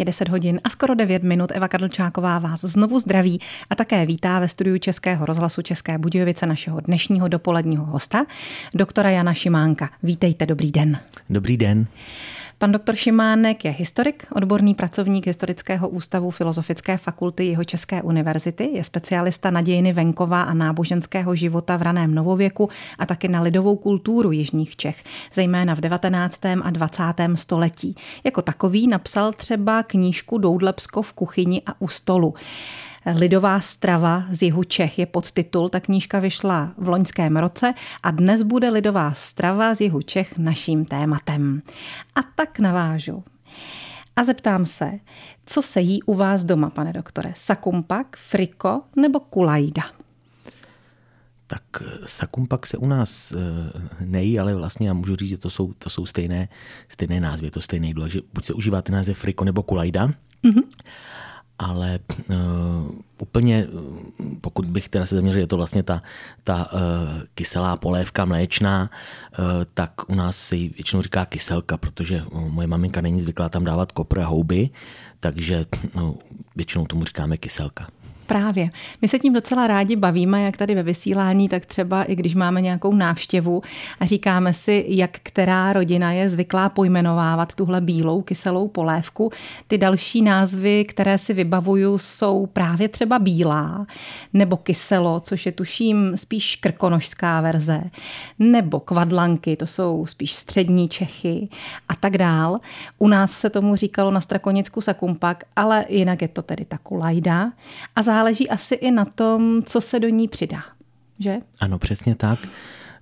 Je 10 hodin a skoro 9 minut. Eva Kadlčáková vás znovu zdraví a také vítá ve studiu Českého rozhlasu České Budějovice našeho dnešního dopoledního hosta, doktora Jana Šimánka. Vítejte, dobrý den. Dobrý den. Pan doktor Šimánek je historik, odborný pracovník Historického ústavu Filozofické fakulty jeho České univerzity, je specialista na dějiny venkova a náboženského života v raném novověku a taky na lidovou kulturu jižních Čech, zejména v 19. a 20. století. Jako takový napsal třeba knížku Doudlepsko v kuchyni a u stolu. Lidová strava z jihu Čech je podtitul. Ta knížka vyšla v loňském roce a dnes bude Lidová strava z jihu Čech naším tématem. A tak navážu. A zeptám se, co se jí u vás doma, pane doktore? Sakumpak, friko nebo kulajda? Tak eh, sakumpak se u nás eh, nejí, ale vlastně já můžu říct, že to jsou, to jsou stejné, stejné názvy, to stejné jídlo, že buď se užíváte název friko nebo kulajda. Mm-hmm ale uh, úplně, pokud bych teda se zaměřil, je to vlastně ta, ta uh, kyselá polévka mléčná, uh, tak u nás se většinou říká kyselka, protože uh, moje maminka není zvyklá tam dávat kopr a houby, takže uh, většinou tomu říkáme kyselka. Právě. My se tím docela rádi bavíme, jak tady ve vysílání, tak třeba i když máme nějakou návštěvu a říkáme si, jak která rodina je zvyklá pojmenovávat tuhle bílou kyselou polévku. Ty další názvy, které si vybavuju, jsou právě třeba bílá nebo kyselo, což je tuším spíš krkonožská verze, nebo kvadlanky, to jsou spíš střední Čechy a tak dál. U nás se tomu říkalo na Strakonicku sakumpak, ale jinak je to tedy ta kulajda. A záleží asi i na tom, co se do ní přidá. Že? Ano, přesně tak.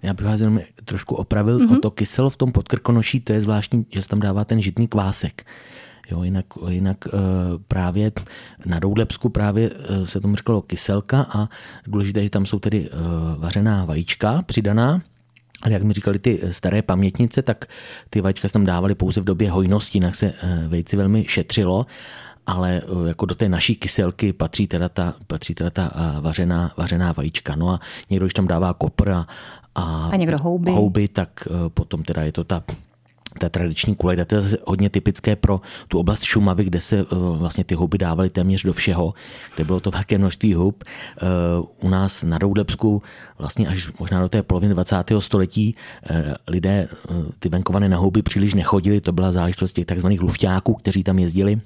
Já bych vás jenom trošku opravil. Mm-hmm. O to kyselo v tom podkrkonoší, to je zvláštní, že se tam dává ten žitný kvásek. Jo, jinak, jinak eh, právě na Doudlepsku právě eh, se tomu říkalo kyselka a důležité, že tam jsou tedy eh, vařená vajíčka přidaná, ale jak mi říkali ty staré pamětnice, tak ty vajíčka se tam dávali pouze v době hojnosti, jinak se vejci velmi šetřilo ale eh, jako do té naší kyselky patří teda ta, patří teda ta vařená, vařená vajíčka. No a někdo, když tam dává kopr a, a, někdo houby. houby, tak eh, potom teda je to ta ta tradiční kulajda, to je hodně typické pro tu oblast Šumavy, kde se vlastně ty houby dávaly téměř do všeho, kde bylo to velké množství hub. U nás na Doudebsku vlastně až možná do té poloviny 20. století lidé ty venkované na houby příliš nechodili, to byla záležitost těch takzvaných lufťáků, kteří tam jezdili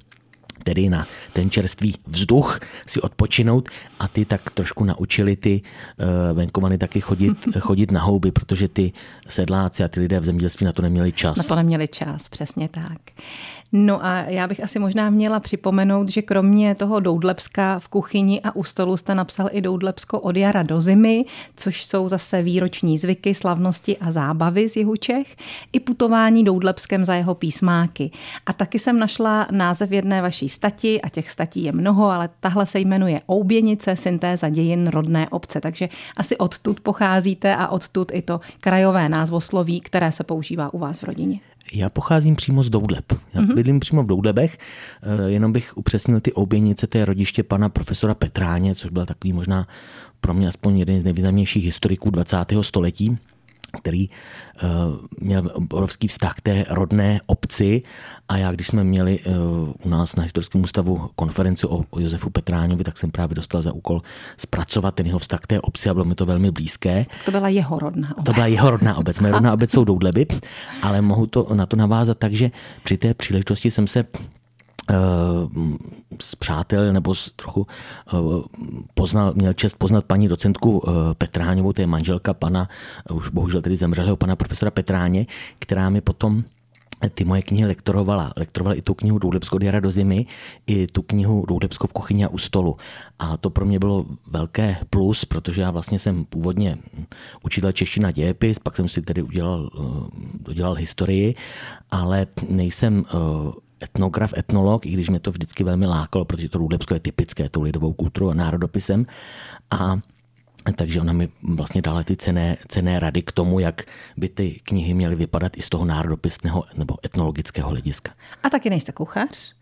tedy na ten čerstvý vzduch si odpočinout a ty tak trošku naučili ty uh, venkovany taky chodit, chodit na houby, protože ty sedláci a ty lidé v zemědělství na to neměli čas. Na to neměli čas, přesně tak. No a já bych asi možná měla připomenout, že kromě toho Doudlepska v kuchyni a u stolu jste napsal i Doudlepsko od jara do zimy, což jsou zase výroční zvyky, slavnosti a zábavy z jihu Čech, i putování Doudlepskem za jeho písmáky. A taky jsem našla název jedné vaší stati, a těch statí je mnoho, ale tahle se jmenuje Ouběnice, syntéza dějin rodné obce. Takže asi odtud pocházíte a odtud i to krajové názvosloví, které se používá u vás v rodině. Já pocházím přímo z Doudleb. Já mm-hmm. bydlím přímo v Doudlebech, eh, jenom bych upřesnil ty oběnice, to je rodiště pana profesora Petráně, což byl takový možná pro mě aspoň jeden z nejvýznamnějších historiků 20. století který uh, měl obrovský vztah k té rodné obci a já, když jsme měli uh, u nás na Historickém ústavu konferenci o, o Josefu Petráňovi, tak jsem právě dostal za úkol zpracovat ten jeho vztah k té obci a bylo mi to velmi blízké. To byla jeho rodná obec. To byla jeho rodná obec. Moje rodná obec jsou Doudleby, ale mohu to na to navázat tak, že při té příležitosti jsem se s přátel nebo s trochu eh, poznal, měl čest poznat paní docentku eh, Petráňovou, to je manželka pana, eh, už bohužel tedy zemřelého pana profesora Petráně, která mi potom ty moje knihy lektorovala. Lektorovala i tu knihu Doudebsko od jara do zimy, i tu knihu Doudebsko v kuchyni a u stolu. A to pro mě bylo velké plus, protože já vlastně jsem původně učitel čeština dějepis, pak jsem si tedy udělal, dodělal historii, ale nejsem etnograf, etnolog, i když mě to vždycky velmi lákalo, protože to Rudebsko je typické tou lidovou kulturou a národopisem. A takže ona mi vlastně dala ty cené, cené rady k tomu, jak by ty knihy měly vypadat i z toho národopisného nebo etnologického hlediska. A taky nejste kuchař?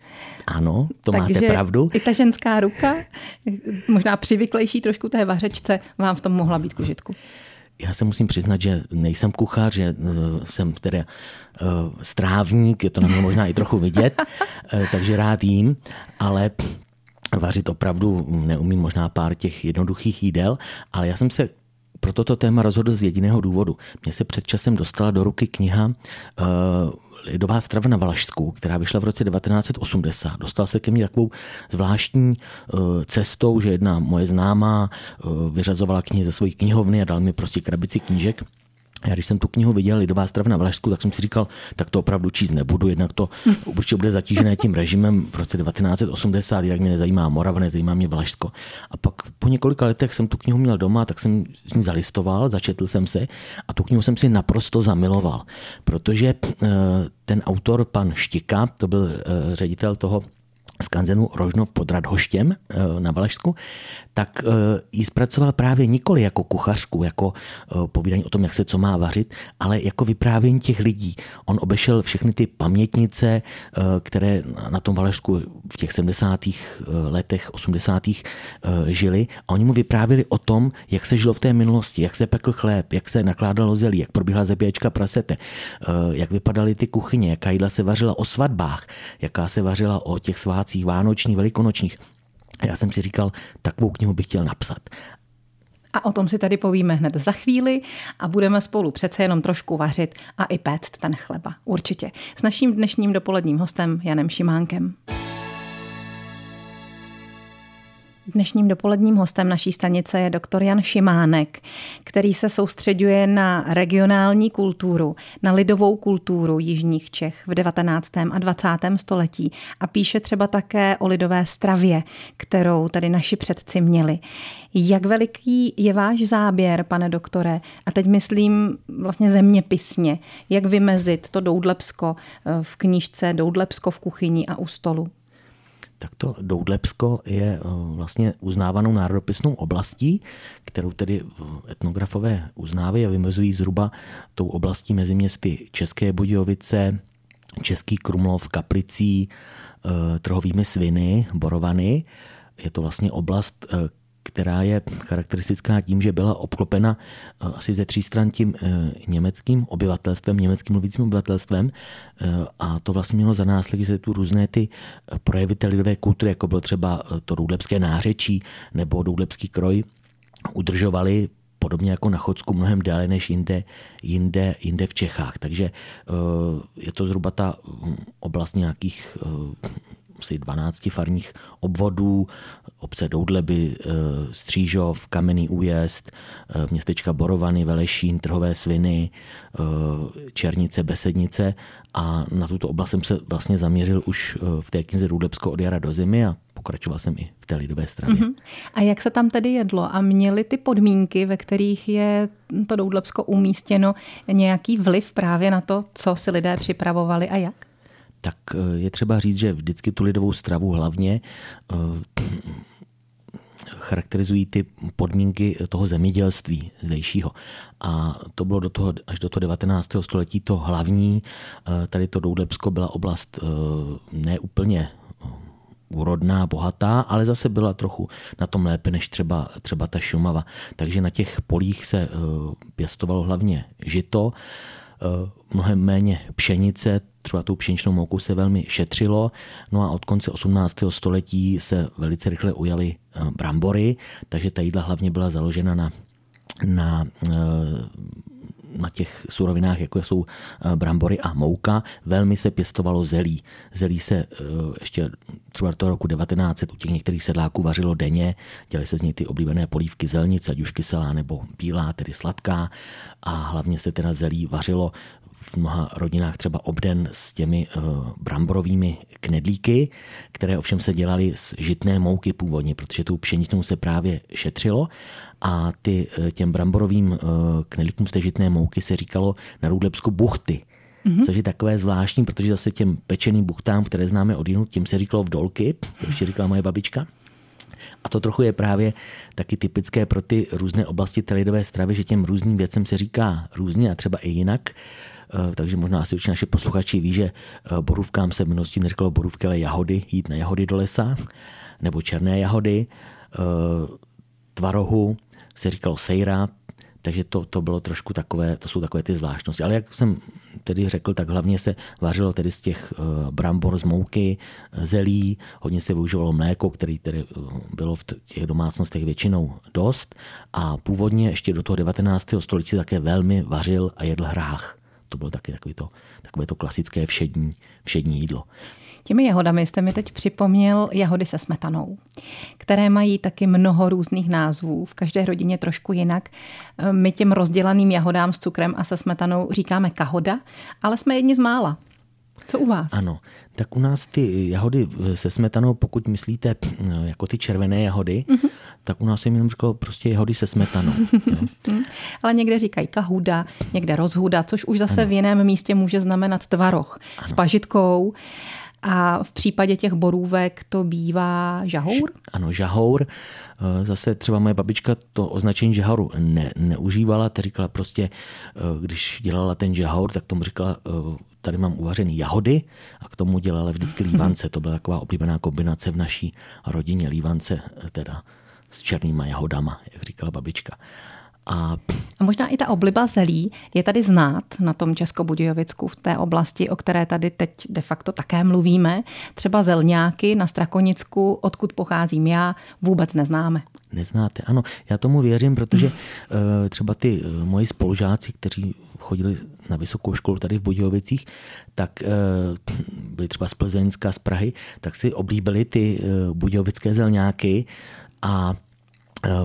Ano, to Takže máte pravdu. I ta ženská ruka, možná přivyklejší trošku té vařečce, vám v tom mohla být k užitku. Já se musím přiznat, že nejsem kuchař, že jsem tedy strávník, je to na mě možná i trochu vidět, takže rád jím, ale vařit opravdu neumím možná pár těch jednoduchých jídel, ale já jsem se pro toto téma rozhodl z jediného důvodu. Mně se před časem dostala do ruky kniha uh, Lidová strava na Valašsku, která vyšla v roce 1980. Dostal se ke mně takovou zvláštní uh, cestou, že jedna moje známá uh, vyřazovala knihy ze své knihovny a dal mi prostě krabici knížek já když jsem tu knihu viděl, Lidová strava na Valašsku, tak jsem si říkal, tak to opravdu číst nebudu, jednak to určitě bude zatížené tím režimem v roce 1980, jinak mě nezajímá Morava, nezajímá mě Valašsko. A pak po několika letech jsem tu knihu měl doma, tak jsem s ní zalistoval, začetl jsem se a tu knihu jsem si naprosto zamiloval, protože eh, ten autor, pan Štika, to byl eh, ředitel toho skanzenu Rožnov pod Radhoštěm eh, na Valašsku, tak eh, ji zpracoval právě nikoli jako kuchařku, jako eh, povídání o tom, jak se co má vařit, ale jako vyprávění těch lidí. On obešel všechny ty pamětnice, které na tom Valašsku v těch 70. letech, 80. žili a oni mu vyprávěli o tom, jak se žilo v té minulosti, jak se pekl chléb, jak se nakládalo zelí, jak probíhala zabíječka prasete, jak vypadaly ty kuchyně, jaká jídla se vařila o svatbách, jaká se vařila o těch svátcích svátcích, vánočních, velikonočních. Já jsem si říkal, takovou knihu bych chtěl napsat. A o tom si tady povíme hned za chvíli a budeme spolu přece jenom trošku vařit a i péct ten chleba. Určitě. S naším dnešním dopoledním hostem Janem Šimánkem. Dnešním dopoledním hostem naší stanice je doktor Jan Šimánek, který se soustředuje na regionální kulturu, na lidovou kulturu jižních Čech v 19. a 20. století a píše třeba také o lidové stravě, kterou tady naši předci měli. Jak veliký je váš záběr, pane doktore? A teď myslím vlastně zeměpisně. Jak vymezit to Doudlepsko v knížce Doudlepsko v kuchyni a u stolu? Tak to Doudlepsko je eh, vlastně uznávanou národopisnou oblastí, kterou tedy etnografové uznávají a vymezují zhruba tou oblastí mezi městy České Budějovice, Český Krumlov, Kaplicí, eh, Trhovými sviny, Borovany. Je to vlastně oblast, eh, která je charakteristická tím, že byla obklopena eh, asi ze tří stran tím eh, německým obyvatelstvem, německým mluvícím obyvatelstvem eh, a to vlastně mělo za následky, že tu různé ty projevy té lidové kultury, jako bylo třeba to doudlepské nářečí nebo doudlepský kroj, udržovali podobně jako na Chodsku mnohem déle než jinde, jinde, jinde v Čechách. Takže je to zhruba ta hm, oblast nějakých asi 12 farních obvodů, obce Doudleby, eh, Střížov, Kamenný újezd, eh, městečka Borovany, Velešín, Trhové sviny, eh, Černice, Besednice a na tuto oblast jsem se vlastně zaměřil už v té knize Růdlepsko od jara do zimy a pokračoval jsem i v té lidové stravě. Uh-huh. A jak se tam tedy jedlo? A měly ty podmínky, ve kterých je to Doudlepsko umístěno, nějaký vliv právě na to, co si lidé připravovali a jak? tak je třeba říct, že vždycky tu lidovou stravu hlavně charakterizují ty podmínky toho zemědělství zdejšího. A to bylo do toho, až do toho 19. století to hlavní. Eh, tady to Doudlepsko byla oblast neúplně úrodná, bohatá, ale zase byla trochu na tom lépe než třeba, třeba ta Šumava. Takže na těch polích se pěstovalo hlavně žito, mnohem méně pšenice, třeba tou pšeničnou mouku se velmi šetřilo. No a od konce 18. století se velice rychle ujaly eh, brambory, takže ta jídla hlavně byla založena na, na eh, na těch surovinách, jako jsou eh, brambory a mouka, velmi se pěstovalo zelí. Zelí se ještě třeba do roku 1900 u těch některých sedláků vařilo denně, dělaly se z něj ty oblíbené polívky zelnic, ať už kyselá nebo bílá, tedy sladká. A hlavně se teda zelí vařilo v mnoha rodinách třeba obden s těmi uh, bramborovými knedlíky, které ovšem se dělaly z žitné mouky původně, protože tou pšeničnou se právě šetřilo a ty, uh, těm bramborovým uh, knedlíkům z té žitné mouky se říkalo na Rudlepsku buchty. Mm-hmm. Což je takové zvláštní, protože zase těm pečeným buchtám, které známe od jinut, tím se říkalo vdolky, to ještě říkala moje babička. A to trochu je právě taky typické pro ty různé oblasti telidové stravy, že těm různým věcem se říká různě a třeba i jinak. Eh, takže možná asi určitě naše posluchači ví, že eh, borůvkám se v minulosti neříkalo borůvky, ale jahody, jít na jahody do lesa, nebo černé jahody. Eh, tvarohu se říkalo sejra, takže to, to bylo trošku takové, to jsou takové ty zvláštnosti. Ale jak jsem tedy řekl, tak hlavně se vařilo tedy z těch eh, brambor z mouky, zelí, hodně se využívalo mléko, který tedy eh, bylo v těch domácnostech většinou dost a původně ještě do toho 19. století také velmi vařil a jedl hrách. To bylo taky takový to, takové to klasické všední, všední jídlo. Těmi jahodami jste mi teď připomněl jahody se smetanou, které mají taky mnoho různých názvů, v každé rodině trošku jinak. My těm rozdělaným jahodám s cukrem a se smetanou říkáme kahoda, ale jsme jedni z mála. Co u vás? Ano, tak u nás ty jahody se smetanou, pokud myslíte jako ty červené jahody, mm-hmm. tak u nás se jenom říkalo prostě jahody se smetanou. Ale někde říkají kahuda, někde rozhuda, což už zase ano. v jiném místě může znamenat tvaroh ano. s pažitkou. A v případě těch borůvek to bývá žahour? Ano, žahour. Eh, zase třeba moje babička to označení žahouru ne, neužívala, ta říkala prostě, eh, když dělala ten žahour, tak tomu říkala, eh, tady mám uvařený jahody a k tomu dělala vždycky lívance. To byla taková oblíbená kombinace v naší rodině, lívance teda s černýma jahodama, jak říkala babička. A... a možná i ta obliba zelí je tady znát na tom Českobudějovicku v té oblasti, o které tady teď de facto také mluvíme. Třeba zelňáky na Strakonicku, odkud pocházím já, vůbec neznáme. Neznáte, ano. Já tomu věřím, protože uh, třeba ty uh, moji spolužáci, kteří chodili na vysokou školu tady v Budějovicích, tak uh, byli třeba z Plzeňska, z Prahy, tak si oblíbili ty budějovické zelňáky a Eh,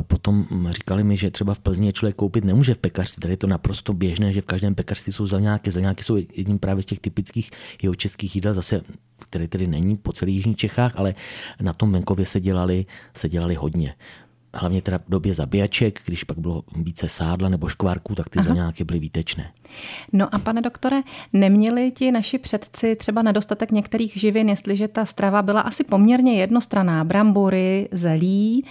potom říkali mi, že třeba v Plzni člověk koupit nemůže v pekařství. Tady je to naprosto běžné, že v každém pekařství jsou zelňáky. Zelňáky jsou jedním právě z těch typických jeho českých jídel, zase, které tedy není po celých jižních Čechách, ale na tom venkově se dělali, se dělali hodně. Hlavně teda v době zabíjaček, když pak bylo více sádla nebo škvárků, tak ty zelňáky byly výtečné. No a pane doktore, neměli ti naši předci třeba nedostatek některých živin, jestliže ta strava byla asi poměrně jednostraná, brambory, zelí,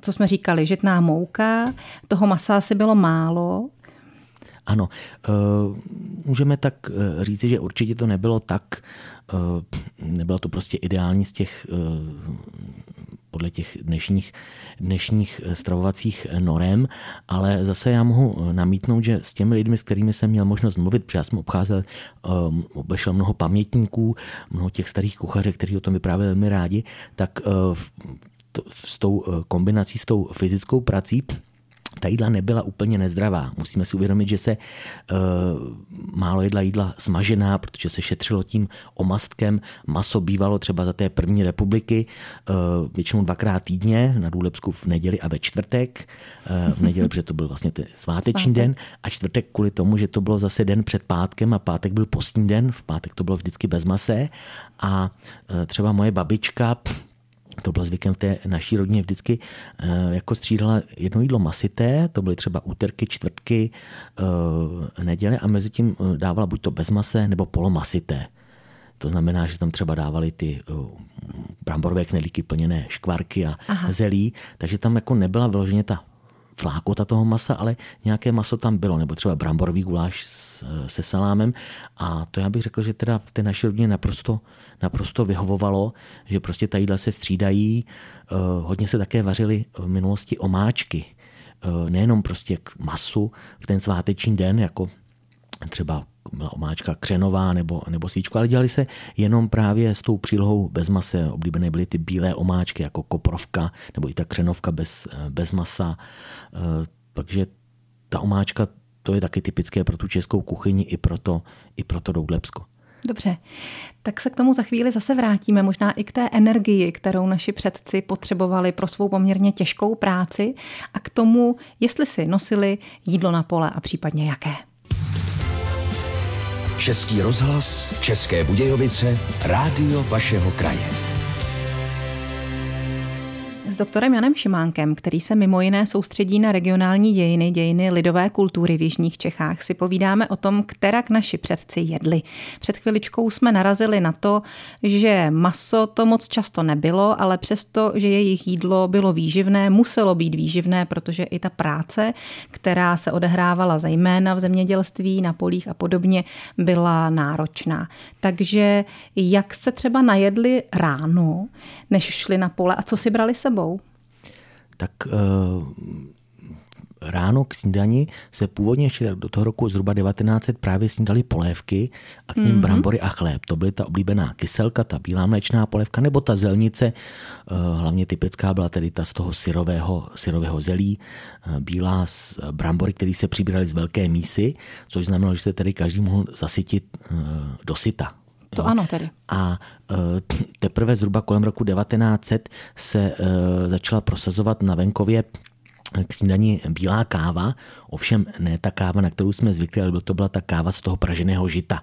co jsme říkali, žitná mouka, toho masa asi bylo málo. Ano, eh, můžeme tak eh, říci, že určitě to nebylo tak, eh, nebylo to prostě ideální z těch podle těch dnešních, dnešních stravovacích norem, ale zase já mohu namítnout, že s těmi lidmi, s kterými jsem měl možnost mluvit, protože já jsem obcházel, obešel mnoho pamětníků, mnoho těch starých kuchařek, kteří o tom vyprávěli velmi rádi, tak s tou eh, kombinací s tou fyzickou prací ta jídla nebyla úplně nezdravá. Musíme si uvědomit, že se uh, málo jedla jídla smažená, protože se šetřilo tím omastkem. Maso bývalo třeba za té první republiky uh, většinou dvakrát týdně, na Důlepsku v neděli a ve čtvrtek. Uh, v neděli, protože to byl vlastně ten sváteční Svátek. den a čtvrtek kvůli tomu, že to bylo zase den před pátkem a pátek byl postní den. V pátek to bylo vždycky bez mase a uh, třeba moje babička to bylo zvykem v té naší rodině vždycky eh, jako střídala jedno jídlo masité, to byly třeba úterky, čtvrtky, eh, neděle a mezi tím eh, dávala buď to bez mase nebo polomasité. To znamená, že tam třeba dávali ty bramborové knedlíky plněné škvarky a Aha. zelí, takže tam jako nebyla vyloženě ta flákota toho masa, ale nějaké maso tam bylo, nebo třeba bramborový guláš se salámem. A to já bych řekl, že teda v té naší rodině naprosto, naprosto vyhovovalo, že prostě ta jídla se střídají. Eh, hodně se také vařily v minulosti omáčky. Eh, nejenom prostě k masu v ten sváteční den, jako třeba byla omáčka křenová nebo, nebo svíčku, ale dělali se jenom právě s tou přílohou bez mase. Oblíbené byly ty bílé omáčky jako koprovka nebo i ta křenovka bez, bez masa. Eh, takže ta omáčka to je taky typické pro tu českou kuchyni i pro to, i pro to Doudlepsko. Dobře, tak se k tomu za chvíli zase vrátíme, možná i k té energii, kterou naši předci potřebovali pro svou poměrně těžkou práci a k tomu, jestli si nosili jídlo na pole a případně jaké. Český rozhlas, České Budějovice, rádio vašeho kraje s doktorem Janem Šimánkem, který se mimo jiné soustředí na regionální dějiny, dějiny lidové kultury v Jižních Čechách, si povídáme o tom, kterak naši předci jedli. Před chviličkou jsme narazili na to, že maso to moc často nebylo, ale přesto, že jejich jídlo bylo výživné, muselo být výživné, protože i ta práce, která se odehrávala zejména v zemědělství, na polích a podobně, byla náročná. Takže jak se třeba najedli ráno, než šli na pole a co si brali sebou? Tak eh, ráno k snídani se původně ještě do toho roku zhruba 1900 právě snídali polévky a k ním mm-hmm. brambory a chléb. To byly ta oblíbená kyselka, ta bílá mléčná polévka nebo ta zelnice. Eh, hlavně typická byla tedy ta z toho syrového, syrového zelí, eh, bílá z brambory, které se přibíraly z velké mísy, což znamenalo, že se tedy každý mohl zasytit do syta. To jo. ano tedy. A teprve zhruba kolem roku 1900 se začala prosazovat na venkově k snídani bílá káva, ovšem ne ta káva, na kterou jsme zvykli, ale to byla ta káva z toho praženého žita.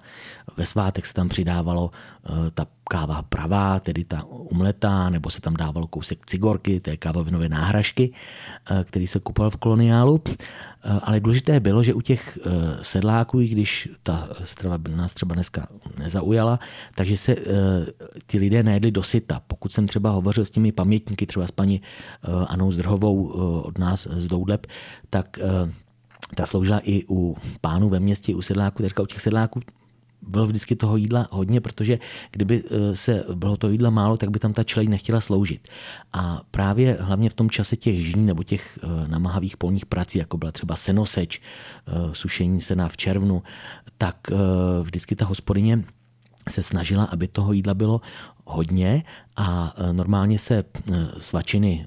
Ve svátek se tam přidávalo eh, ta káva pravá, tedy ta umletá, nebo se tam dávalo kousek cigorky, té kávovinové náhražky, eh, který se kupoval v koloniálu. Eh, ale důležité bylo, že u těch sedláků, i když ta strava nás třeba dneska nezaujala, takže se ti lidé najedli dosyta. Pokud jsem třeba hovořil s těmi pamětníky, třeba s paní Anou Zdrhovou od nás z Doudleb, tak ta sloužila i u pánů ve městě, u sedláků, teďka u těch sedláků bylo vždycky toho jídla hodně, protože kdyby e, se bylo to jídla málo, tak by tam ta čelej nechtěla sloužit. A právě hlavně v tom čase těch žní nebo těch e, namáhavých polních prací, jako byla třeba senoseč, e, sušení sena v červnu, tak vždycky ta hospodyně se snažila, aby toho jídla bylo hodně a normálně se svačiny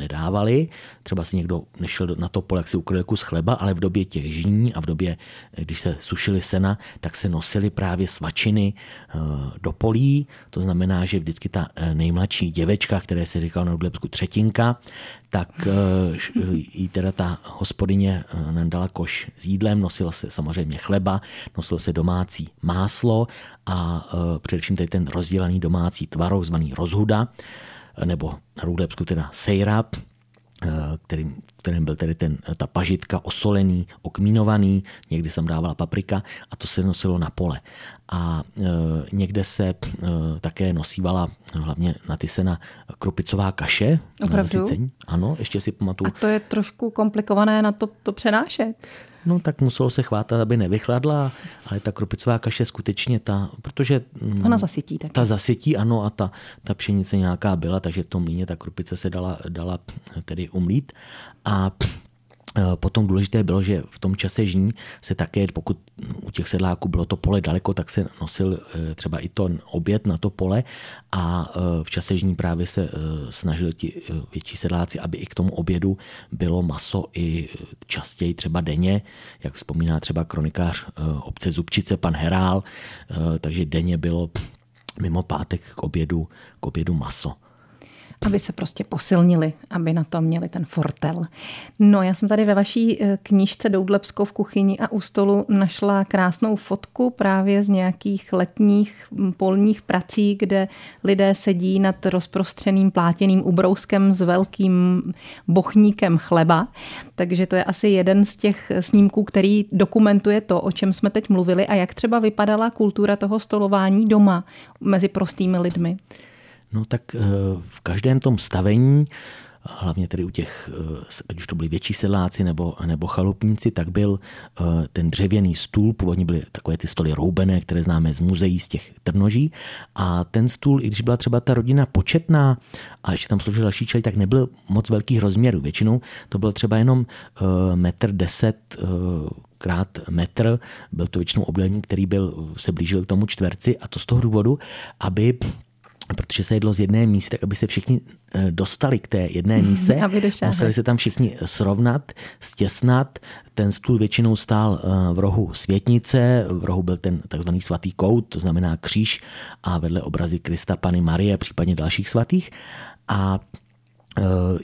nedávali. Třeba si někdo nešel na to pole, jak si ukryl kus chleba, ale v době těch žní a v době, když se sušily sena, tak se nosily právě svačiny eh, do polí. To znamená, že vždycky ta eh, nejmladší děvečka, které se říkal na Rudlepsku třetinka, tak eh, jí teda ta hospodyně nadala koš s jídlem, nosila se samozřejmě chleba, nosilo se domácí máslo a především tady ten rozdělaný domácí tvarok, zvaný rozhuda, nebo na Rudlepsku teda sejrab, eh, který, kterým byl tedy ten, ta pažitka osolený, okmínovaný, někdy jsem dávala paprika a to se nosilo na pole. A e, někde se e, také nosívala hlavně na ty sena krupicová kaše. Opravdu? Na zasycení. Ano, ještě si pamatuju. A to je trošku komplikované na to, to přenášet. No tak muselo se chvátat, aby nevychladla, ale ta krupicová kaše skutečně ta, protože... Mm, Ona zasytí taky. Ta zasytí, ano, a ta, ta pšenice nějaká byla, takže v tom mlíně ta krupice se dala, dala tedy umlít. A potom důležité bylo, že v tom čase žní se také, pokud u těch sedláků bylo to pole daleko, tak se nosil eh, třeba i to oběd na to pole a eh, v čase žní právě se snažili ti větší sedláci, aby i k tomu obědu bylo maso i častěji třeba denně, jak vzpomíná třeba kronikář obce Zubčice, pan Herál, takže denně bylo mimo pátek k obědu, k obědu maso aby se prostě posilnili, aby na to měli ten fortel. No, já jsem tady ve vaší eh, knížce Doudlebsko v kuchyni a u stolu našla krásnou fotku právě z nějakých letních polních prací, kde lidé sedí nad rozprostřeným plátěným ubrouskem s velkým bochníkem chleba. Takže to je asi jeden z těch snímků, který dokumentuje to, o čem jsme teď mluvili a jak třeba vypadala kultura toho stolování doma mezi prostými lidmi. No tak eh, v každém tom stavení, hlavně tedy u těch, eh, ať už to byli větší sedláci nebo, nebo chalupníci, tak byl eh, ten dřevěný stůl, původně byly takové ty stoly roubené, které známe z muzeí, z těch trnoží. A ten stůl, i když byla třeba ta rodina početná a ještě tam sloužil další čaj, tak nebyl moc velkých rozměrů. Většinou to bylo třeba jenom metr deset krát metr, byl to většinou obdélník, který byl, se blížil k tomu čtverci a to z toho důvodu, aby protože se jedlo z jedné mísy, tak aby se všichni eh, dostali k té jedné míse, museli se tam všichni srovnat, stěsnat. Ten stůl většinou stál eh, v rohu světnice, v rohu byl ten takzvaný svatý kout, to znamená kříž a vedle obrazy Krista, Pany Marie, případně dalších svatých. A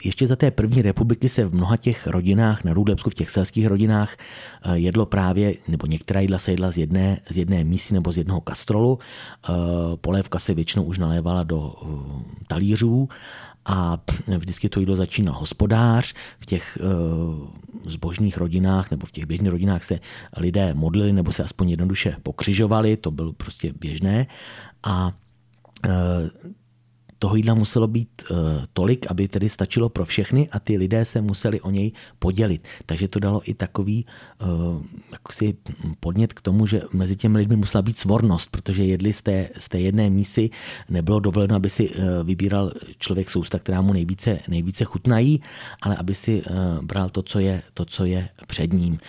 ještě za té první republiky se v mnoha těch rodinách, na Rudlepsku, v těch selských rodinách, eh, jedlo právě, nebo některá jídla se jedla z jedné, z jedné mísy nebo z jednoho kastrolu. Eh, polévka se většinou už nalévala do talířů a vždycky to jídlo začínal hospodář. V těch zbožných rodinách nebo v těch běžných rodinách se lidé modlili nebo se aspoň jednoduše pokřižovali, to bylo prostě běžné. A toho jídla muselo být tolik, aby tedy stačilo pro všechny a ty lidé se museli o něj podělit. Takže to dalo i takový jaksi podnět k tomu, že mezi těmi lidmi musela být svornost, protože jedli z té, z té jedné mísy, nebylo dovoleno, aby si vybíral člověk sousta, která mu nejvíce, nejvíce chutnají, ale aby si bral to, co je, to, co je před ním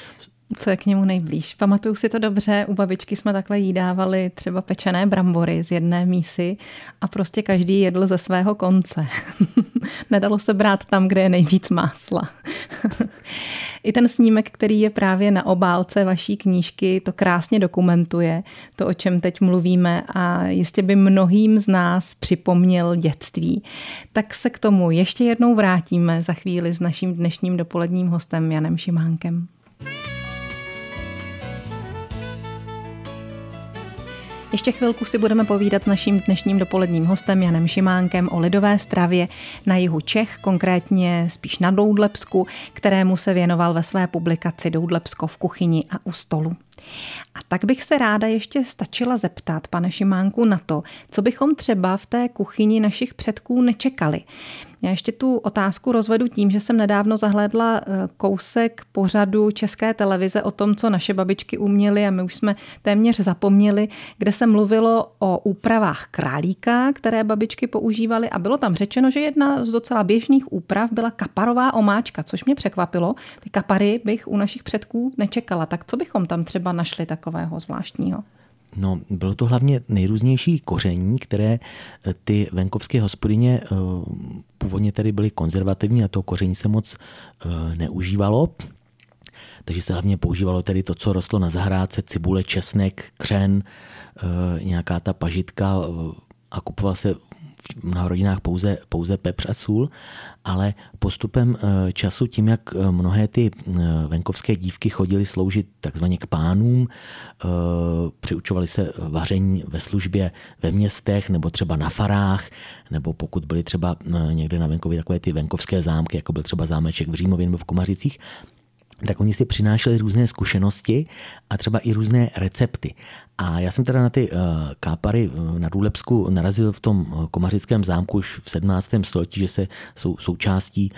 co je k němu nejblíž. Pamatuju si to dobře, u babičky jsme takhle jídávali třeba pečené brambory z jedné mísy a prostě každý jedl ze svého konce. Nedalo se brát tam, kde je nejvíc másla. I ten snímek, který je právě na obálce vaší knížky, to krásně dokumentuje, to, o čem teď mluvíme a jistě by mnohým z nás připomněl dětství. Tak se k tomu ještě jednou vrátíme za chvíli s naším dnešním dopoledním hostem Janem Šimánkem. Ještě chvilku si budeme povídat s naším dnešním dopoledním hostem Janem Šimánkem o lidové stravě na jihu Čech, konkrétně spíš na Doudlepsku, kterému se věnoval ve své publikaci Doudlepsko v kuchyni a u stolu. A tak bych se ráda ještě stačila zeptat, pane Šimánku, na to, co bychom třeba v té kuchyni našich předků nečekali. Já ještě tu otázku rozvedu tím, že jsem nedávno zahlédla eh, kousek pořadu České televize o tom, co naše babičky uměly a my už jsme téměř zapomněli, kde se mluvilo o úpravách králíka, které babičky používaly a bylo tam řečeno, že jedna z docela běžných úprav byla kaparová omáčka, což mě překvapilo. Ty kapary bych u našich předků nečekala. Tak co bychom tam třeba našli takového zvláštního? No, bylo to hlavně nejrůznější koření, které eh, ty venkovské hospodyně eh, původně tedy byly konzervativní a to koření se moc eh, neužívalo. Takže se hlavně používalo tedy to, co rostlo na zahrádce, cibule, česnek, křen, nějaká ta pažitka a kupoval se v mnoha rodinách pouze, pouze pepř a sůl, ale postupem eh, času tím, jak eh, mnohé ty eh, venkovské dívky chodily sloužit takzvaně k pánům, přiučovali se vaření ve službě ve městech nebo třeba na farách, nebo pokud byly třeba někde na venkově takové ty venkovské zámky, jako byl třeba zámeček v Římově nebo v Komařicích, tak oni si přinášeli různé zkušenosti a třeba i různé recepty. A já jsem teda na ty uh, kápary uh, na Důlepsku narazil v tom uh, komařickém zámku už v 17. století, že se jsou součástí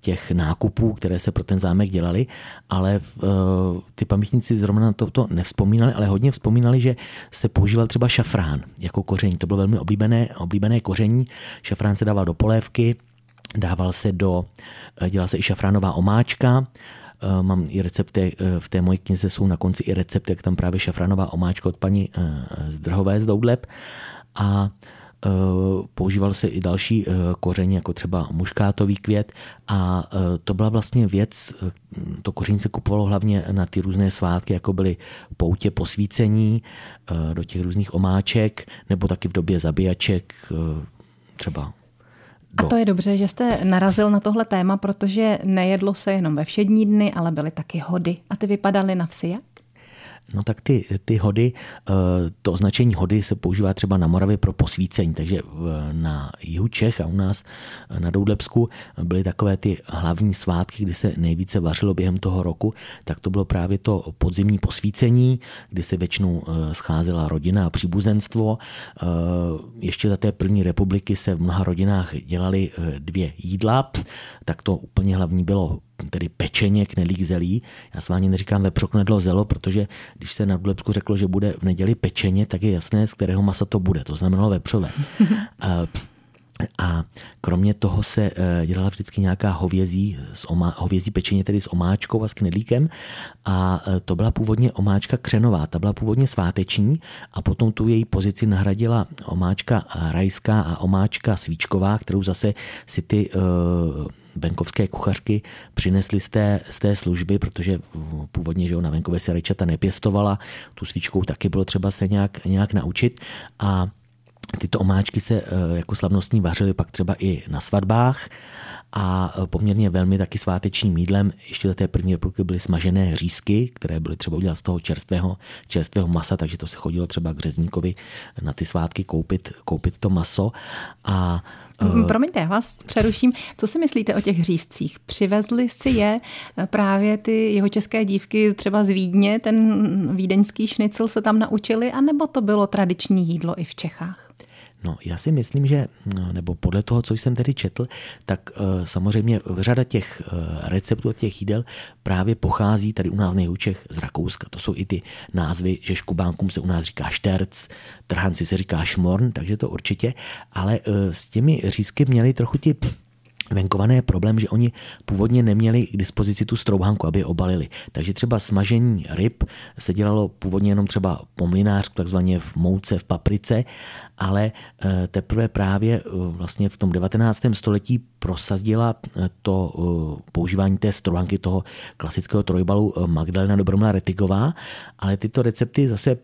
těch nákupů, které se pro ten zámek dělali, ale ty pamětníci zrovna na to, to nevzpomínali, ale hodně vzpomínali, že se používal třeba šafrán jako koření. To bylo velmi oblíbené, oblíbené koření. Šafrán se dával do polévky, dával se do, dělala se i šafránová omáčka, Eh, mám i recepty, eh, v té mojí knize jsou na konci i recepty, jak tam právě šafranová omáčka od paní eh, Zdrhové z Doudleb a používal se i další koření, jako třeba muškátový květ. A to byla vlastně věc, to koření se kupovalo hlavně na ty různé svátky, jako byly poutě posvícení do těch různých omáček, nebo taky v době zabíjaček, třeba a to je dobře, že jste narazil na tohle téma, protože nejedlo se jenom ve všední dny, ale byly taky hody. A ty vypadaly na vsi jak? No tak ty, ty hody, eh, to označení hody se používá třeba na Moravě pro posvícení, takže na jihu Čech a u nás na Doudlepsku byly takové ty hlavní svátky, kdy se nejvíce vařilo během toho roku, tak to bylo právě to podzimní posvícení, kdy se většinou eh, scházela rodina a příbuzenstvo. Eh, ještě za té první republiky se v mnoha rodinách dělali dvě jídla, tak to úplně hlavní bylo tedy pečeně, knedlík zelí. Já s vámi neříkám vepřoknedlo zelo, protože když se na Dulebsku řeklo, že bude v neděli pečeně, tak je jasné, z kterého masa to bude. To znamenalo vepřové. A kromě toho se eh, dělala vždycky nějaká hovězí, s omá, hovězí pečeně tedy s omáčkou a s knedlíkem. A eh, to byla původně omáčka křenová, ta byla původně sváteční a potom tu její pozici nahradila omáčka rajská a omáčka svíčková, kterou zase si ty uh, venkovské kuchařky přinesly z té, z té služby, protože původně že na venkově se rajčata nepěstovala, tu svíčkou taky bylo třeba se nějak, nějak naučit. A Tyto omáčky se eh, jako slavnostní vařily pak třeba i na svatbách a eh, poměrně velmi taky svátečním jídlem ještě za té první republiky byly smažené řízky, které byly třeba udělat z toho čerstvého, čerstvého masa, takže to se chodilo třeba k řezníkovi na ty svátky koupit, koupit to maso a eh, Promiňte, já vás přeruším. Co si myslíte o těch řízcích? Přivezli si je právě ty jeho české dívky třeba z Vídně, ten vídeňský šnicl se tam naučili, anebo to bylo tradiční jídlo i v Čechách? No, já si myslím, že, no, nebo podle toho, co jsem tedy četl, tak uh, samozřejmě řada těch uh, receptů těch jídel právě pochází tady u nás nejúčech z Rakouska. To jsou i ty názvy, že škubánkům se u nás říká šterc, trhanci se říká šmorn, takže to určitě, ale uh, s těmi řízky měli trochu ti venkované je problém, že oni původně neměli k dispozici tu strouhanku, aby je obalili. Takže třeba smažení ryb se dělalo původně jenom třeba po mlinářsku, takzvaně v mouce, v paprice, ale eh, teprve právě eh, vlastně v tom 19. století prosazdila eh, to používání té strouhanky toho klasického trojbalu Magdalena Dobromila Retigová, ale tyto recepty zase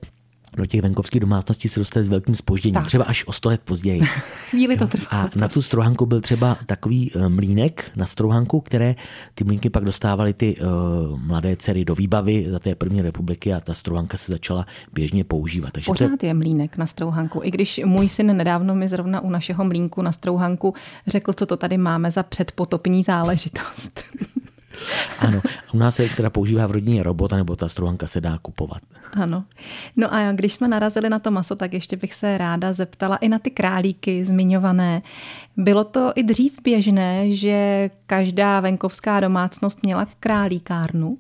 do těch venkovských domácností se dostali s velkým spožděním, tak. třeba až o sto let později. Chvíli to trvá. A prostě. na tu strouhanku byl třeba takový eh, mlínek na strouhanku, které ty mlínky pak dostávaly ty uh, mladé dcery do výbavy za té první republiky a ta strouhanka se začala běžně používat. Takže Pořád je... je mlínek na strouhanku. I když můj syn nedávno mi zrovna u našeho mlínku na strouhanku řekl, co to tady máme za předpotopní záležitost. Ano, u nás se teda používá v rodině robot, nebo ta struhanka se dá kupovat. Ano. No a když jsme narazili na to maso, tak ještě bych se ráda zeptala i na ty králíky zmiňované. Bylo to i dřív běžné, že každá venkovská domácnost měla králíkárnu?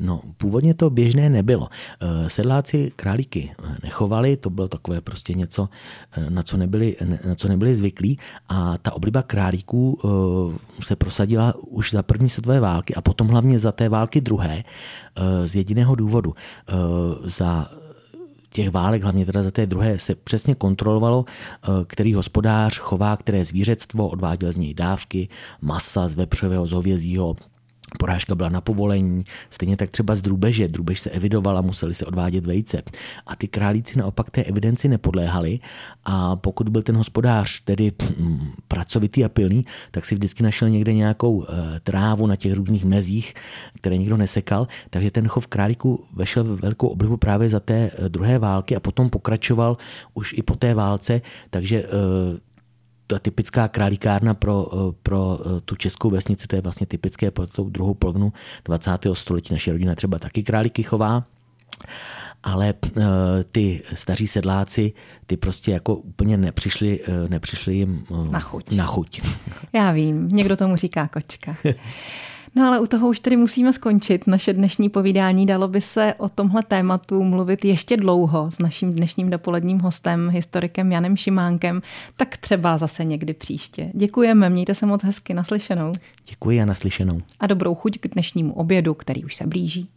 No, původně to běžné nebylo. Eh, sedláci králíky eh, nechovali, to bylo takové prostě něco, eh, na co nebyli, na co nebyli zvyklí a ta obliba králíků se prosadila už za první světové války a potom hlavně za té války druhé z jediného důvodu. Za těch válek, hlavně teda za té druhé, se přesně kontrolovalo, který hospodář chová které zvířectvo, odváděl z něj dávky, masa z vepřového, z hovězího, Porážka byla na povolení, stejně tak třeba z drůbeže. Drůbež se evidovala, museli se odvádět vejce. A ty králíci naopak té evidenci nepodléhali a pokud byl ten hospodář tedy hm, pracovitý a pilný, tak si vždycky našel někde nějakou e, trávu na těch různých mezích, které nikdo nesekal. Takže ten chov králíků vešel v velkou oblibu právě za té eh, druhé války a potom pokračoval už i po té válce. Takže e, ta typická králíkárna pro, eh, pro eh, tu českou vesnici, to je vlastně typické pro tu druhou polovinu 20. století. Naše rodina třeba taky králíky chová, ale uh, ty staří sedláci, ty prostě jako úplně nepřišli, nepřišli jim na chuť. na chuť. Já vím, někdo tomu říká kočka. No ale u toho už tedy musíme skončit. Naše dnešní povídání dalo by se o tomhle tématu mluvit ještě dlouho s naším dnešním dopoledním hostem, historikem Janem Šimánkem, tak třeba zase někdy příště. Děkujeme, mějte se moc hezky, naslyšenou. Děkuji a naslyšenou. A dobrou chuť k dnešnímu obědu, který už se blíží.